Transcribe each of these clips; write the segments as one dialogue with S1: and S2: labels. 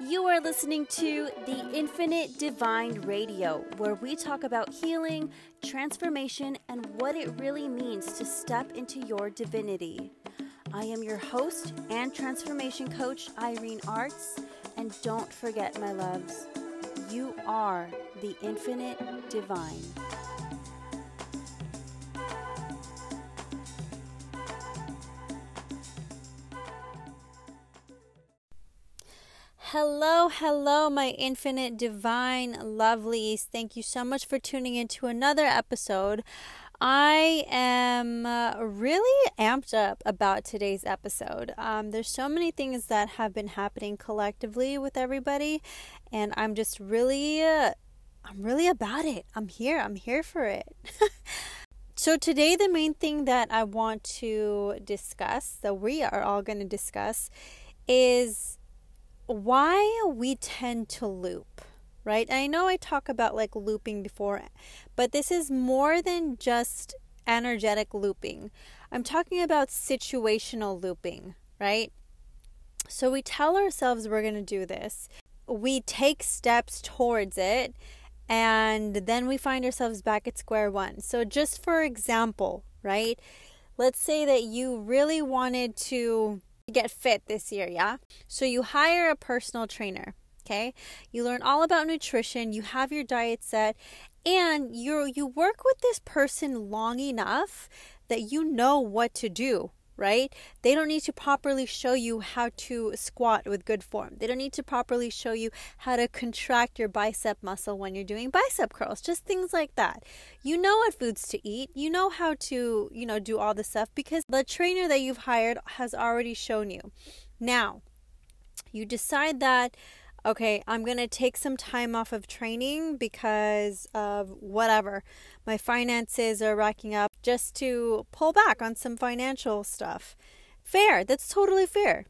S1: You are listening to the Infinite Divine Radio, where we talk about healing, transformation, and what it really means to step into your divinity. I am your host and transformation coach, Irene Arts, and don't forget, my loves, you are the Infinite Divine. Hello, hello, my infinite divine lovelies. Thank you so much for tuning in to another episode. I am uh, really amped up about today's episode. Um, there's so many things that have been happening collectively with everybody, and I'm just really, uh, I'm really about it. I'm here. I'm here for it. so today, the main thing that I want to discuss, that we are all going to discuss, is why we tend to loop, right? I know I talk about like looping before, but this is more than just energetic looping. I'm talking about situational looping, right? So we tell ourselves we're going to do this. We take steps towards it and then we find ourselves back at square one. So just for example, right? Let's say that you really wanted to get fit this year, yeah? So you hire a personal trainer, okay? You learn all about nutrition, you have your diet set, and you you work with this person long enough that you know what to do right? They don't need to properly show you how to squat with good form. They don't need to properly show you how to contract your bicep muscle when you're doing bicep curls, just things like that. You know what foods to eat. You know how to, you know, do all the stuff because the trainer that you've hired has already shown you. Now, you decide that okay, I'm going to take some time off of training because of whatever. My finances are racking up just to pull back on some financial stuff. Fair. That's totally fair.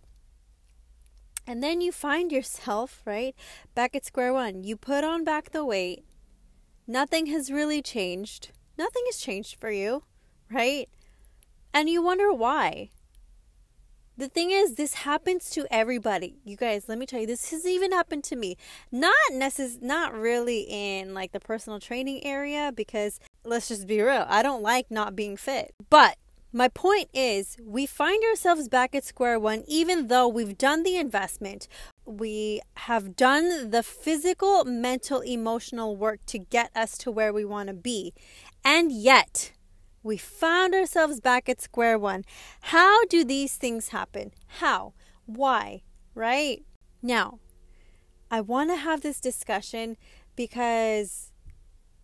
S1: And then you find yourself, right, back at square one. You put on back the weight. Nothing has really changed. Nothing has changed for you, right? And you wonder why. The thing is, this happens to everybody. You guys, let me tell you, this has even happened to me. Not necess- not really in like the personal training area because let's just be real, I don't like not being fit. But my point is, we find ourselves back at square one even though we've done the investment. We have done the physical, mental, emotional work to get us to where we want to be. And yet, we found ourselves back at square one. How do these things happen? How? Why? Right? Now, I want to have this discussion because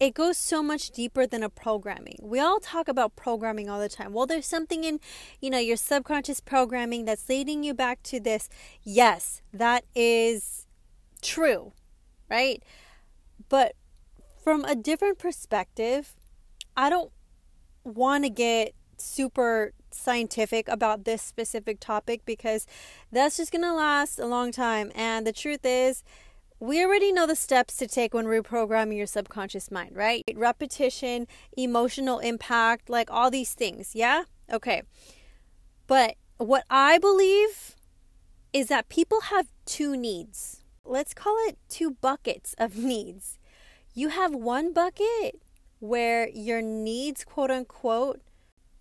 S1: it goes so much deeper than a programming. We all talk about programming all the time. Well, there's something in, you know, your subconscious programming that's leading you back to this. Yes, that is true, right? But from a different perspective, I don't want to get super scientific about this specific topic because that's just going to last a long time. And the truth is, we already know the steps to take when reprogramming your subconscious mind, right? Repetition, emotional impact, like all these things. Yeah? Okay. But what I believe is that people have two needs. Let's call it two buckets of needs. You have one bucket where your needs, quote unquote,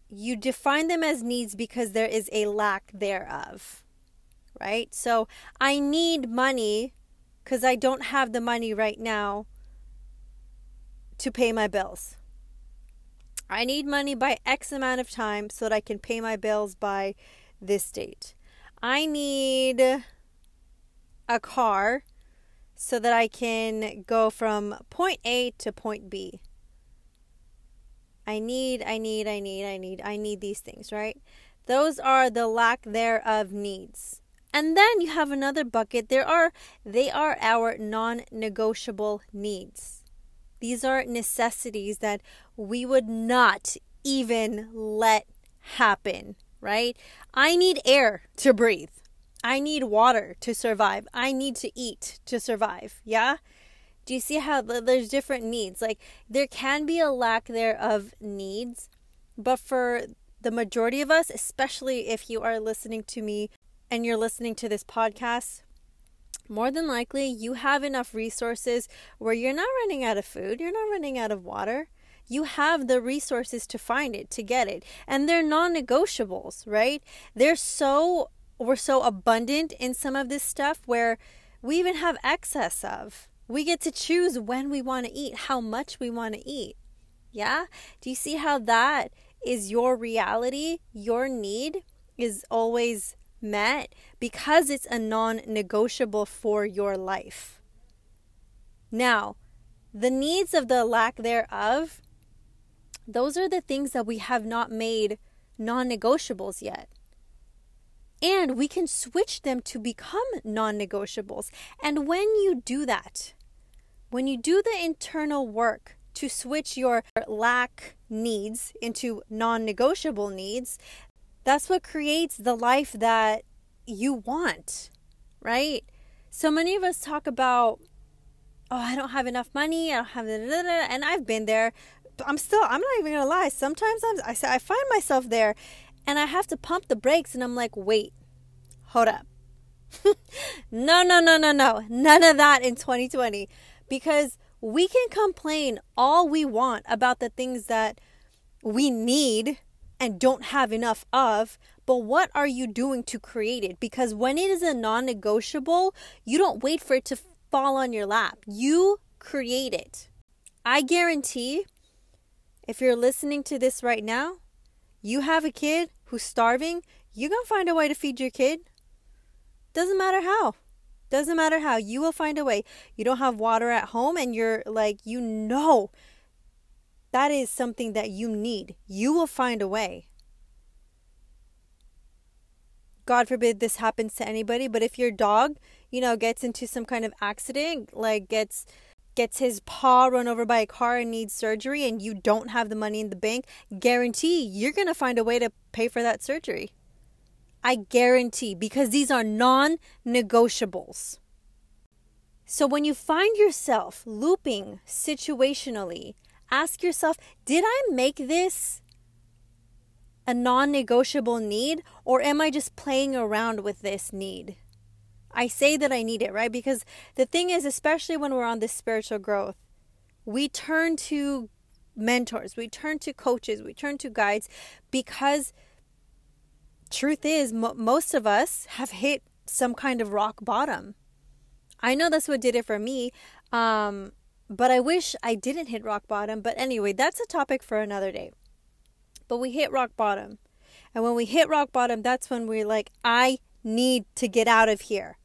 S1: you define them as needs because there is a lack thereof, right? So I need money because I don't have the money right now to pay my bills. I need money by X amount of time so that I can pay my bills by this date. I need a car so that I can go from point A to point B. I need, I need, I need, I need, I need these things, right? Those are the lack thereof needs. And then you have another bucket. There are they are our non-negotiable needs. These are necessities that we would not even let happen, right? I need air to breathe. I need water to survive. I need to eat to survive. Yeah? Do you see how there's different needs? Like there can be a lack there of needs, but for the majority of us, especially if you are listening to me and you're listening to this podcast, more than likely you have enough resources where you're not running out of food, you're not running out of water. You have the resources to find it, to get it. And they're non negotiables, right? They're so, we're so abundant in some of this stuff where we even have excess of. We get to choose when we want to eat, how much we want to eat. Yeah? Do you see how that is your reality? Your need is always met because it's a non negotiable for your life. Now, the needs of the lack thereof, those are the things that we have not made non negotiables yet. And we can switch them to become non negotiables. And when you do that, when you do the internal work to switch your lack needs into non negotiable needs, that's what creates the life that you want, right? So many of us talk about, oh, I don't have enough money, I don't have, and I've been there. I'm still, I'm not even gonna lie. Sometimes I'm, I, I find myself there and I have to pump the brakes and I'm like, wait, hold up. no, no, no, no, no. None of that in 2020. Because we can complain all we want about the things that we need and don't have enough of, but what are you doing to create it? Because when it is a non negotiable, you don't wait for it to fall on your lap. You create it. I guarantee if you're listening to this right now, you have a kid who's starving, you're going to find a way to feed your kid. Doesn't matter how. Doesn't matter how. You will find a way. You don't have water at home and you're like, you know that is something that you need. You will find a way. God forbid this happens to anybody, but if your dog, you know, gets into some kind of accident, like gets gets his paw run over by a car and needs surgery and you don't have the money in the bank, guarantee you're going to find a way to pay for that surgery. I guarantee because these are non-negotiables. So when you find yourself looping situationally ask yourself did I make this a non negotiable need or am I just playing around with this need? I say that I need it, right? Because the thing is, especially when we're on this spiritual growth, we turn to mentors, we turn to coaches, we turn to guides because truth is, mo- most of us have hit some kind of rock bottom. I know that's what did it for me. Um, but I wish I didn't hit rock bottom. But anyway, that's a topic for another day. But we hit rock bottom. And when we hit rock bottom, that's when we're like, I need to get out of here.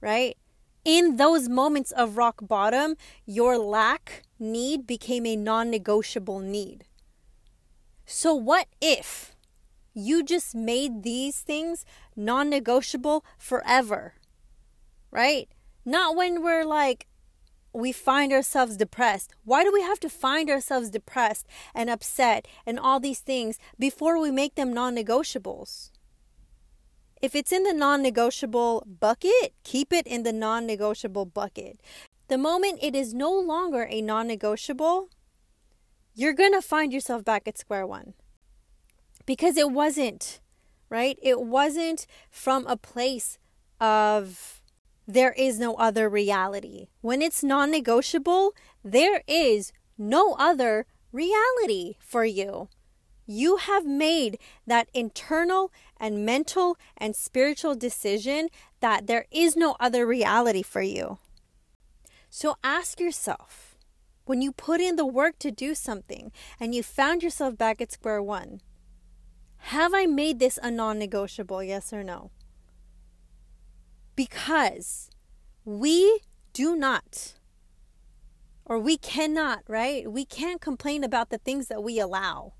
S1: Right? In those moments of rock bottom, your lack need became a non negotiable need. So, what if you just made these things non negotiable forever? Right? Not when we're like, we find ourselves depressed. Why do we have to find ourselves depressed and upset and all these things before we make them non negotiables? If it's in the non negotiable bucket, keep it in the non negotiable bucket. The moment it is no longer a non negotiable, you're going to find yourself back at square one. Because it wasn't, right? It wasn't from a place of there is no other reality. When it's non negotiable, there is no other reality for you. You have made that internal and mental and spiritual decision that there is no other reality for you. So ask yourself when you put in the work to do something and you found yourself back at square one, have I made this a non negotiable, yes or no? because we do not or we cannot, right? We can't complain about the things that we allow.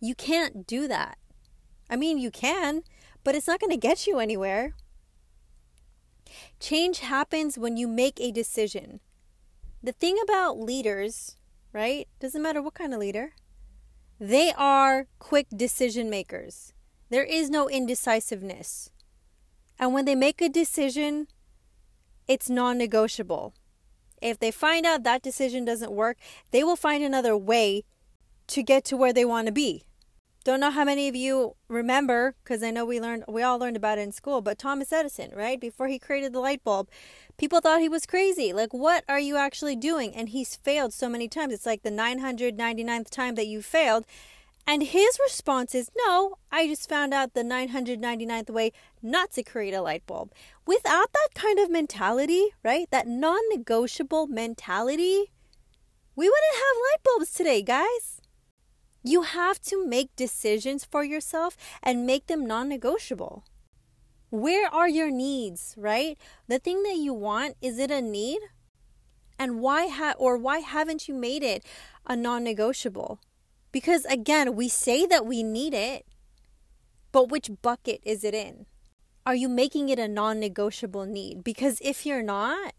S1: You can't do that. I mean, you can, but it's not going to get you anywhere. Change happens when you make a decision. The thing about leaders, right? Doesn't matter what kind of leader, they are quick decision makers. There is no indecisiveness. And when they make a decision, it's non negotiable. If they find out that decision doesn't work, they will find another way to get to where they want to be. don't know how many of you remember because I know we learned we all learned about it in school, but Thomas Edison, right? Before he created the light bulb, people thought he was crazy. Like, what are you actually doing? And he's failed so many times. It's like the 999th time that you failed. And his response is, No, I just found out the 999th way not to create a light bulb. Without that kind of mentality, right? That non negotiable mentality, we wouldn't have light bulbs today, guys. You have to make decisions for yourself and make them non negotiable. Where are your needs, right? The thing that you want, is it a need? And why ha- or why haven't you made it a non-negotiable? Because again, we say that we need it, but which bucket is it in? Are you making it a non-negotiable need? Because if you're not,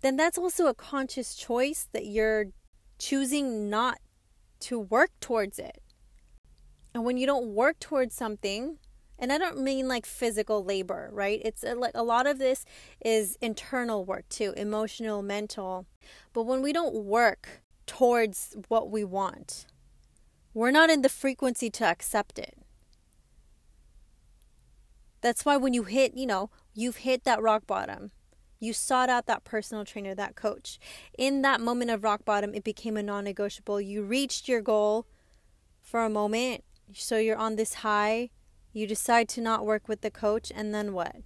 S1: then that's also a conscious choice that you're choosing not to work towards it. And when you don't work towards something, and I don't mean like physical labor, right? It's a, like a lot of this is internal work too, emotional, mental. But when we don't work towards what we want, we're not in the frequency to accept it. That's why when you hit, you know, you've hit that rock bottom. You sought out that personal trainer, that coach. In that moment of rock bottom, it became a non negotiable. You reached your goal for a moment. So you're on this high. You decide to not work with the coach, and then what?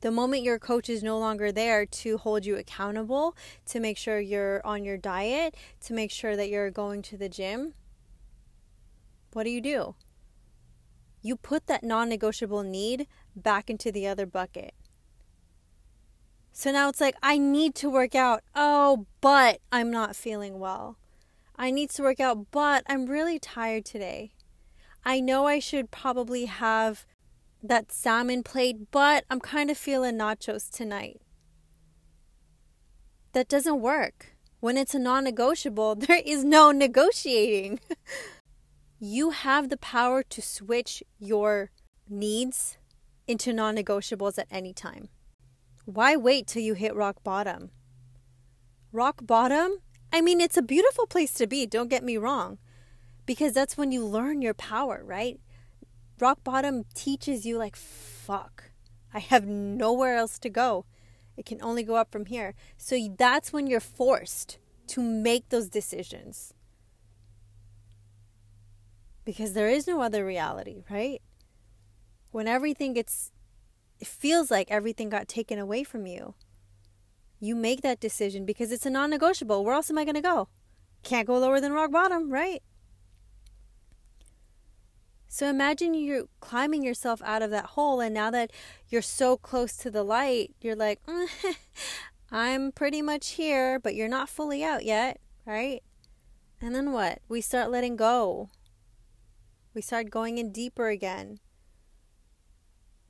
S1: The moment your coach is no longer there to hold you accountable, to make sure you're on your diet, to make sure that you're going to the gym, what do you do? You put that non negotiable need back into the other bucket. So now it's like, I need to work out. Oh, but I'm not feeling well. I need to work out, but I'm really tired today. I know I should probably have that salmon plate, but I'm kind of feeling nachos tonight. That doesn't work. When it's a non negotiable, there is no negotiating. you have the power to switch your needs into non negotiables at any time. Why wait till you hit rock bottom? Rock bottom? I mean, it's a beautiful place to be, don't get me wrong, because that's when you learn your power, right? Rock bottom teaches you, like, fuck, I have nowhere else to go. It can only go up from here. So that's when you're forced to make those decisions. Because there is no other reality, right? When everything gets it feels like everything got taken away from you. You make that decision because it's a non negotiable. Where else am I going to go? Can't go lower than rock bottom, right? So imagine you're climbing yourself out of that hole, and now that you're so close to the light, you're like, I'm pretty much here, but you're not fully out yet, right? And then what? We start letting go. We start going in deeper again.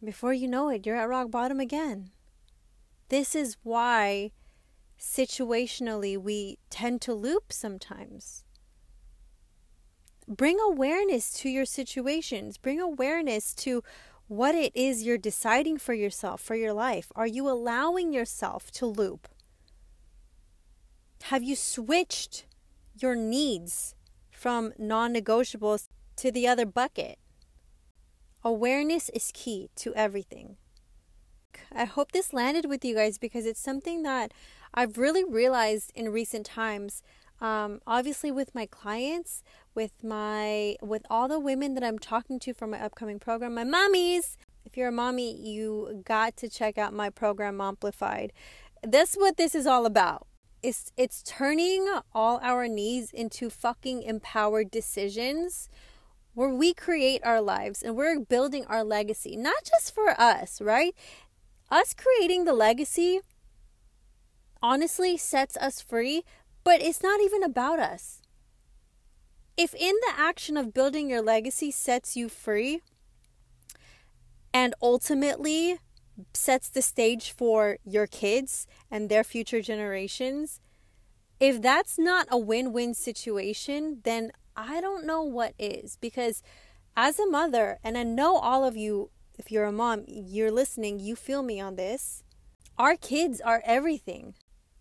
S1: Before you know it, you're at rock bottom again. This is why situationally we tend to loop sometimes. Bring awareness to your situations, bring awareness to what it is you're deciding for yourself, for your life. Are you allowing yourself to loop? Have you switched your needs from non negotiables to the other bucket? Awareness is key to everything. I hope this landed with you guys because it's something that I've really realized in recent times. Um, obviously, with my clients, with my with all the women that I'm talking to for my upcoming program, my mommies. If you're a mommy, you got to check out my program Momplified. That's what this is all about. It's it's turning all our needs into fucking empowered decisions where we create our lives and we're building our legacy, not just for us, right? Us creating the legacy honestly sets us free, but it's not even about us. If in the action of building your legacy sets you free and ultimately sets the stage for your kids and their future generations, if that's not a win win situation, then I don't know what is because as a mother, and I know all of you, if you're a mom, you're listening, you feel me on this. Our kids are everything.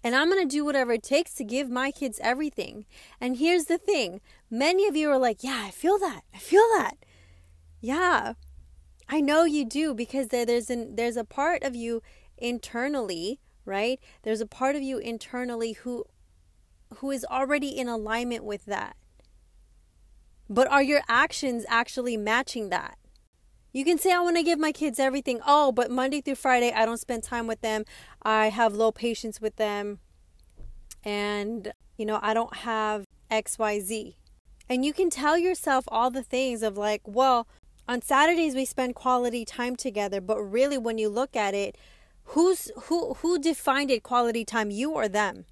S1: And I'm going to do whatever it takes to give my kids everything. And here's the thing many of you are like, yeah, I feel that. I feel that. Yeah, I know you do because there's an there's a part of you internally, right? There's a part of you internally who who is already in alignment with that. But are your actions actually matching that? You can say, I want to give my kids everything. Oh, but Monday through Friday, I don't spend time with them. I have low patience with them. And, you know, I don't have XYZ. And you can tell yourself all the things of like, well, on Saturdays we spend quality time together, but really when you look at it, who's who who defined it quality time, you or them?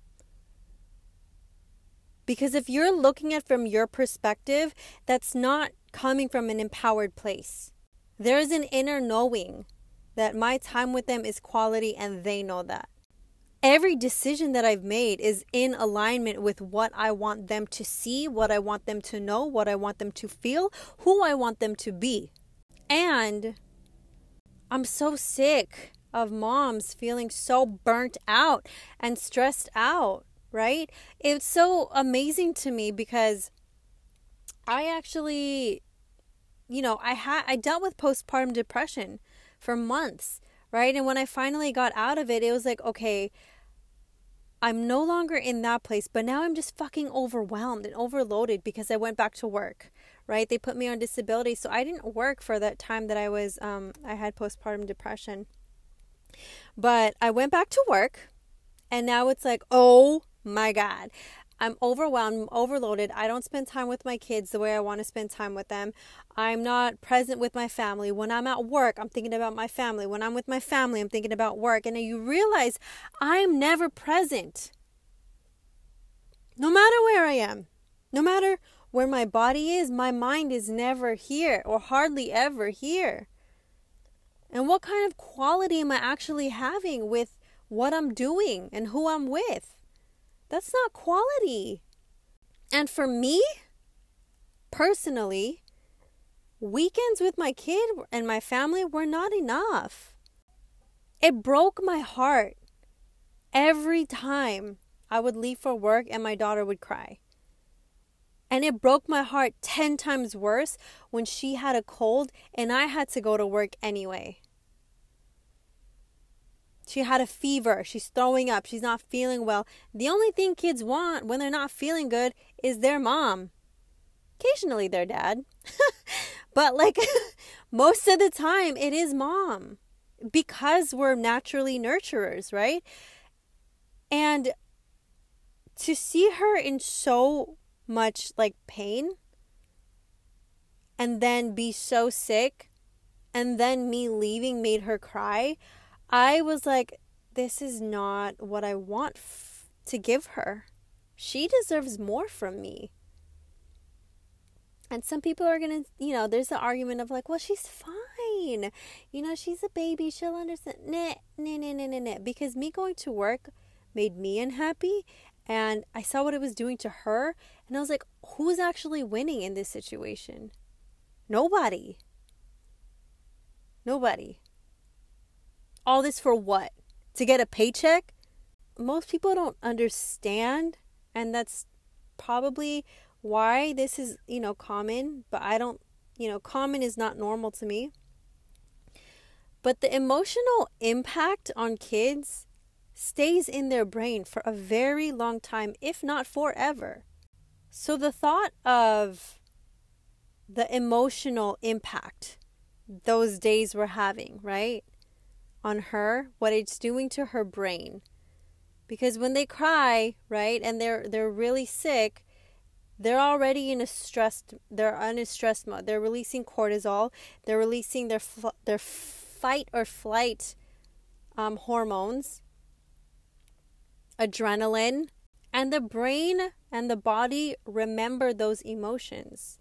S1: Because if you're looking at from your perspective, that's not coming from an empowered place. There is an inner knowing that my time with them is quality and they know that. Every decision that I've made is in alignment with what I want them to see, what I want them to know, what I want them to feel, who I want them to be. And I'm so sick of moms feeling so burnt out and stressed out, right? It's so amazing to me because I actually you know, I had I dealt with postpartum depression for months, right? And when I finally got out of it, it was like, okay, I'm no longer in that place, but now I'm just fucking overwhelmed and overloaded because I went back to work, right? They put me on disability, so I didn't work for that time that I was um I had postpartum depression. But I went back to work and now it's like, "Oh my god. I'm overwhelmed, overloaded. I don't spend time with my kids the way I want to spend time with them. I'm not present with my family. When I'm at work, I'm thinking about my family. When I'm with my family, I'm thinking about work. And you realize I'm never present. No matter where I am, no matter where my body is, my mind is never here or hardly ever here. And what kind of quality am I actually having with what I'm doing and who I'm with? That's not quality. And for me, personally, weekends with my kid and my family were not enough. It broke my heart every time I would leave for work and my daughter would cry. And it broke my heart 10 times worse when she had a cold and I had to go to work anyway. She had a fever. She's throwing up. She's not feeling well. The only thing kids want when they're not feeling good is their mom. Occasionally their dad. but like most of the time it is mom because we're naturally nurturers, right? And to see her in so much like pain and then be so sick and then me leaving made her cry. I was like, this is not what I want f- to give her. She deserves more from me. And some people are going to, you know, there's the argument of like, well, she's fine. You know, she's a baby. She'll understand. Nah, nah, nah, nah, nah, nah. Because me going to work made me unhappy. And I saw what it was doing to her. And I was like, who's actually winning in this situation? Nobody. Nobody. All this for what? To get a paycheck? Most people don't understand, and that's probably why this is, you know, common, but I don't, you know, common is not normal to me. But the emotional impact on kids stays in their brain for a very long time, if not forever. So the thought of the emotional impact those days were having, right? On her, what it's doing to her brain. Because when they cry, right, and they're they're really sick, they're already in a stressed they're in a stress mode. They're releasing cortisol. They're releasing their their fight or flight um, hormones, adrenaline, and the brain and the body remember those emotions.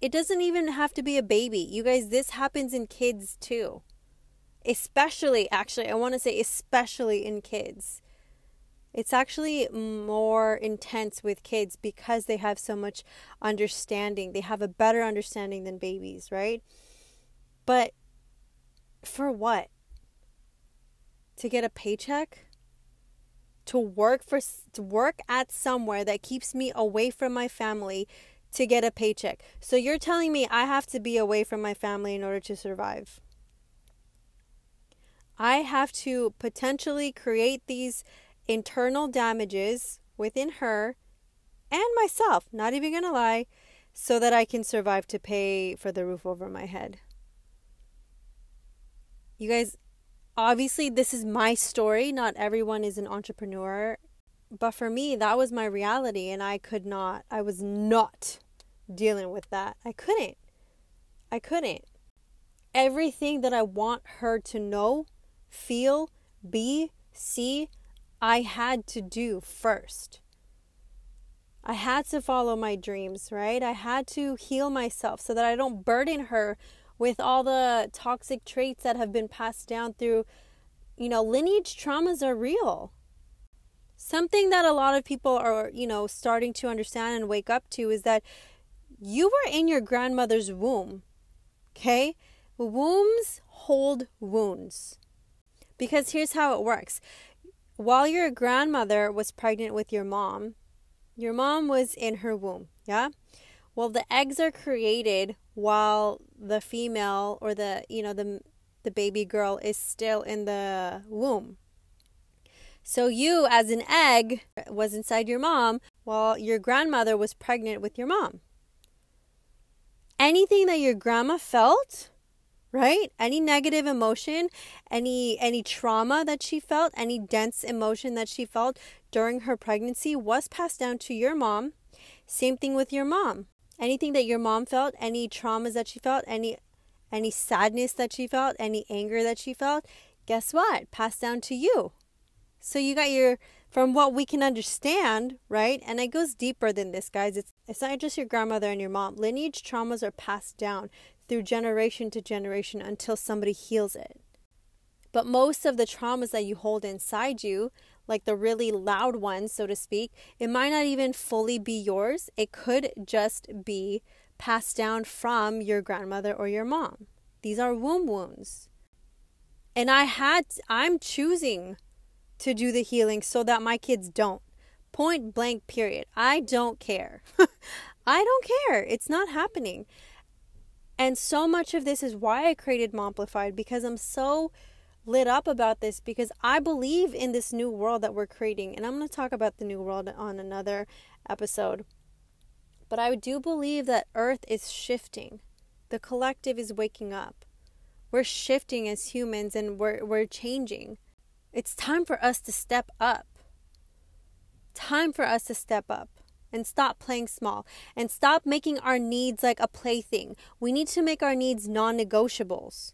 S1: It doesn't even have to be a baby. You guys, this happens in kids too especially actually i want to say especially in kids. It's actually more intense with kids because they have so much understanding. They have a better understanding than babies right? But for what? To get a paycheck? To work for to work at somewhere that keeps me away from my family to get a paycheck. So you're telling me I have to be away from my family in order to survive. I have to potentially create these internal damages within her and myself, not even to lie, so that I can survive to pay for the roof over my head. You guys, obviously, this is my story. Not everyone is an entrepreneur. But for me, that was my reality, and I could not, I was not dealing with that. I couldn't. I couldn't. Everything that I want her to know, feel, be, see, I had to do first. I had to follow my dreams, right? I had to heal myself so that I don't burden her with all the toxic traits that have been passed down through, you know, lineage traumas are real. Something that a lot of people are, you know, starting to understand and wake up to is that you were in your grandmother's womb. Okay? Wombs hold wounds. Because here's how it works. While your grandmother was pregnant with your mom, your mom was in her womb, yeah? Well, the eggs are created while the female or the, you know, the the baby girl is still in the womb. So you as an egg was inside your mom while your grandmother was pregnant with your mom. Anything that your grandma felt right? Any negative emotion any any trauma that she felt any dense emotion that she felt during her pregnancy was passed down to your mom. Same thing with your mom. Anything that your mom felt any traumas that she felt any any sadness that she felt any anger that she felt guess what? Passed down to you. So you got your from what we can understand, right? And it goes deeper than this, guys. It's it's not just your grandmother and your mom. Lineage traumas are passed down through generation to generation until somebody heals it. But most of the traumas that you hold inside you, like the really loud ones, so to speak, it might not even fully be yours. It could just be passed down from your grandmother or your mom. These are womb wounds. And I had, I'm choosing to do the healing so that my kids don't. Point blank, period. I don't care. I don't care. It's not happening. And so much of this is why I created Momplified because I'm so lit up about this because I believe in this new world that we're creating. And I'm going to talk about the new world on another episode. But I do believe that Earth is shifting. The collective is waking up. We're shifting as humans and we're, we're changing. It's time for us to step up. Time for us to step up and stop playing small and stop making our needs like a plaything. We need to make our needs non negotiables.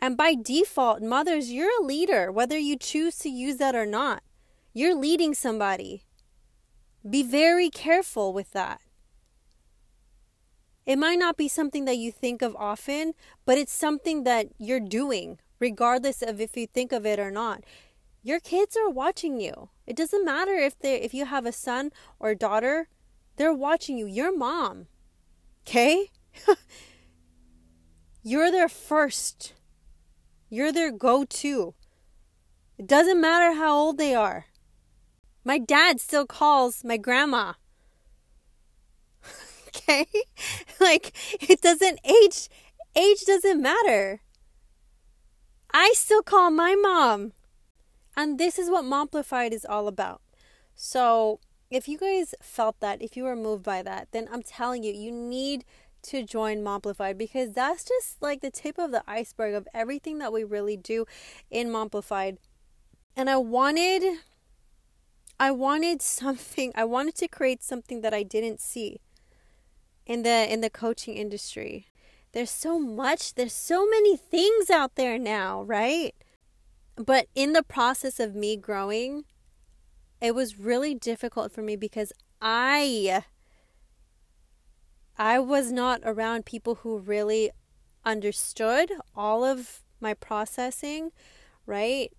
S1: And by default, mothers, you're a leader, whether you choose to use that or not. You're leading somebody. Be very careful with that. It might not be something that you think of often, but it's something that you're doing, regardless of if you think of it or not. Your kids are watching you. It doesn't matter if they if you have a son or a daughter, they're watching you. Your mom. Okay? You're their first. You're their go-to. It doesn't matter how old they are. My dad still calls my grandma. okay? like it doesn't age age doesn't matter. I still call my mom. And this is what Momplified is all about. So, if you guys felt that, if you were moved by that, then I'm telling you, you need to join Momplified because that's just like the tip of the iceberg of everything that we really do in Momplified. And I wanted I wanted something I wanted to create something that I didn't see in the in the coaching industry. There's so much, there's so many things out there now, right? But in the process of me growing, it was really difficult for me because I I was not around people who really understood all of my processing, right?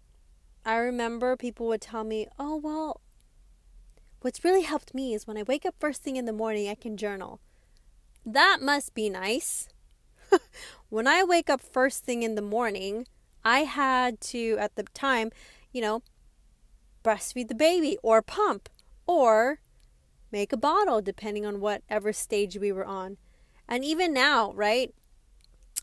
S1: I remember people would tell me, "Oh, well, what's really helped me is when I wake up first thing in the morning, I can journal." That must be nice. when I wake up first thing in the morning, I had to, at the time, you know, breastfeed the baby or pump or make a bottle, depending on whatever stage we were on. And even now, right?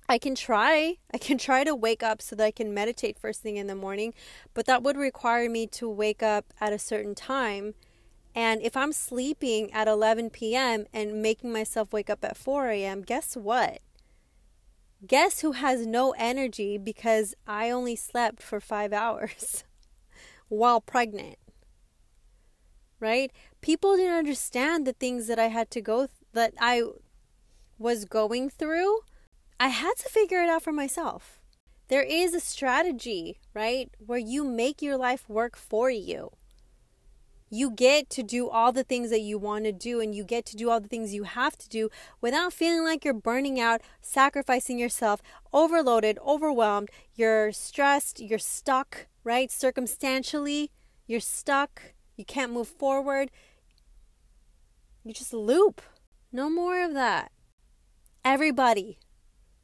S1: I can try. I can try to wake up so that I can meditate first thing in the morning, but that would require me to wake up at a certain time. And if I'm sleeping at 11 p.m. and making myself wake up at 4 a.m., guess what? Guess who has no energy because I only slept for five hours while pregnant? Right? People didn't understand the things that I had to go, th- that I was going through I had to figure it out for myself. There is a strategy, right, where you make your life work for you. You get to do all the things that you want to do, and you get to do all the things you have to do without feeling like you're burning out, sacrificing yourself, overloaded, overwhelmed. You're stressed, you're stuck, right? Circumstantially, you're stuck, you can't move forward. You just loop. No more of that. Everybody,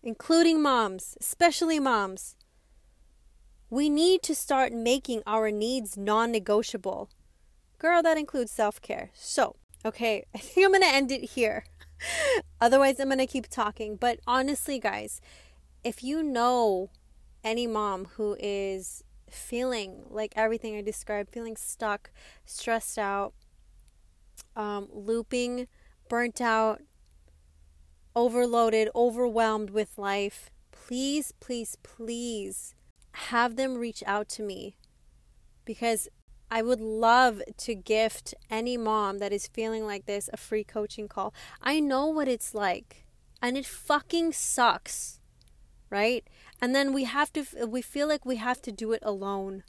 S1: including moms, especially moms. We need to start making our needs non negotiable. Girl, that includes self care. So, okay, I think I'm going to end it here. Otherwise, I'm going to keep talking. But honestly, guys, if you know any mom who is feeling like everything I described, feeling stuck, stressed out, um, looping, burnt out, overloaded, overwhelmed with life, please, please, please have them reach out to me because I would love to gift any mom that is feeling like this a free coaching call. I know what it's like, and it fucking sucks, right? And then we have to, we feel like we have to do it alone.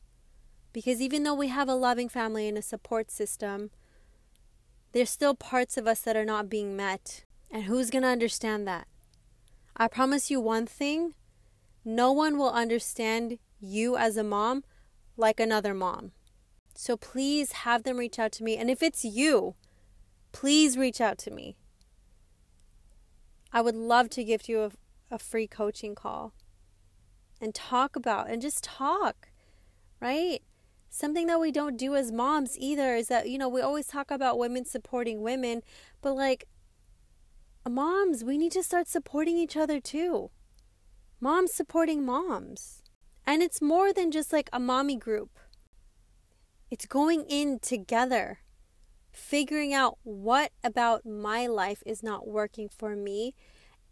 S1: Because even though we have a loving family and a support system, there's still parts of us that are not being met. And who's going to understand that? I promise you one thing no one will understand you as a mom like another mom. So please have them reach out to me. And if it's you, please reach out to me. I would love to give you a, a free coaching call and talk about and just talk, right? Something that we don't do as moms either is that, you know, we always talk about women supporting women, but like moms, we need to start supporting each other too. Moms supporting moms. And it's more than just like a mommy group, it's going in together, figuring out what about my life is not working for me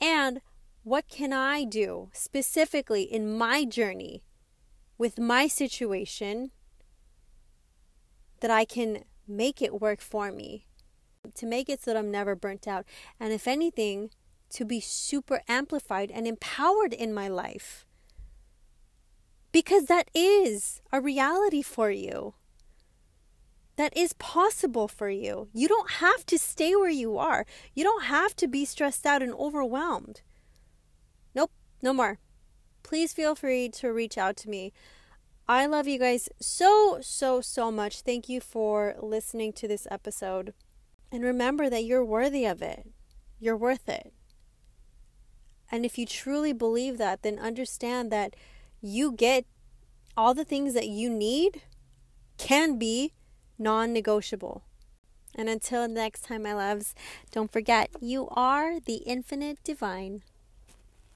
S1: and what can I do specifically in my journey with my situation that I can make it work for me to make it so that I'm never burnt out. And if anything, to be super amplified and empowered in my life. Because that is a reality for you. That is possible for you. You don't have to stay where you are. You don't have to be stressed out and overwhelmed. Nope, no more. Please feel free to reach out to me. I love you guys so, so, so much. Thank you for listening to this episode. And remember that you're worthy of it. You're worth it. And if you truly believe that, then understand that you get all the things that you need can be non negotiable. And until next time, my loves, don't forget you are the infinite divine.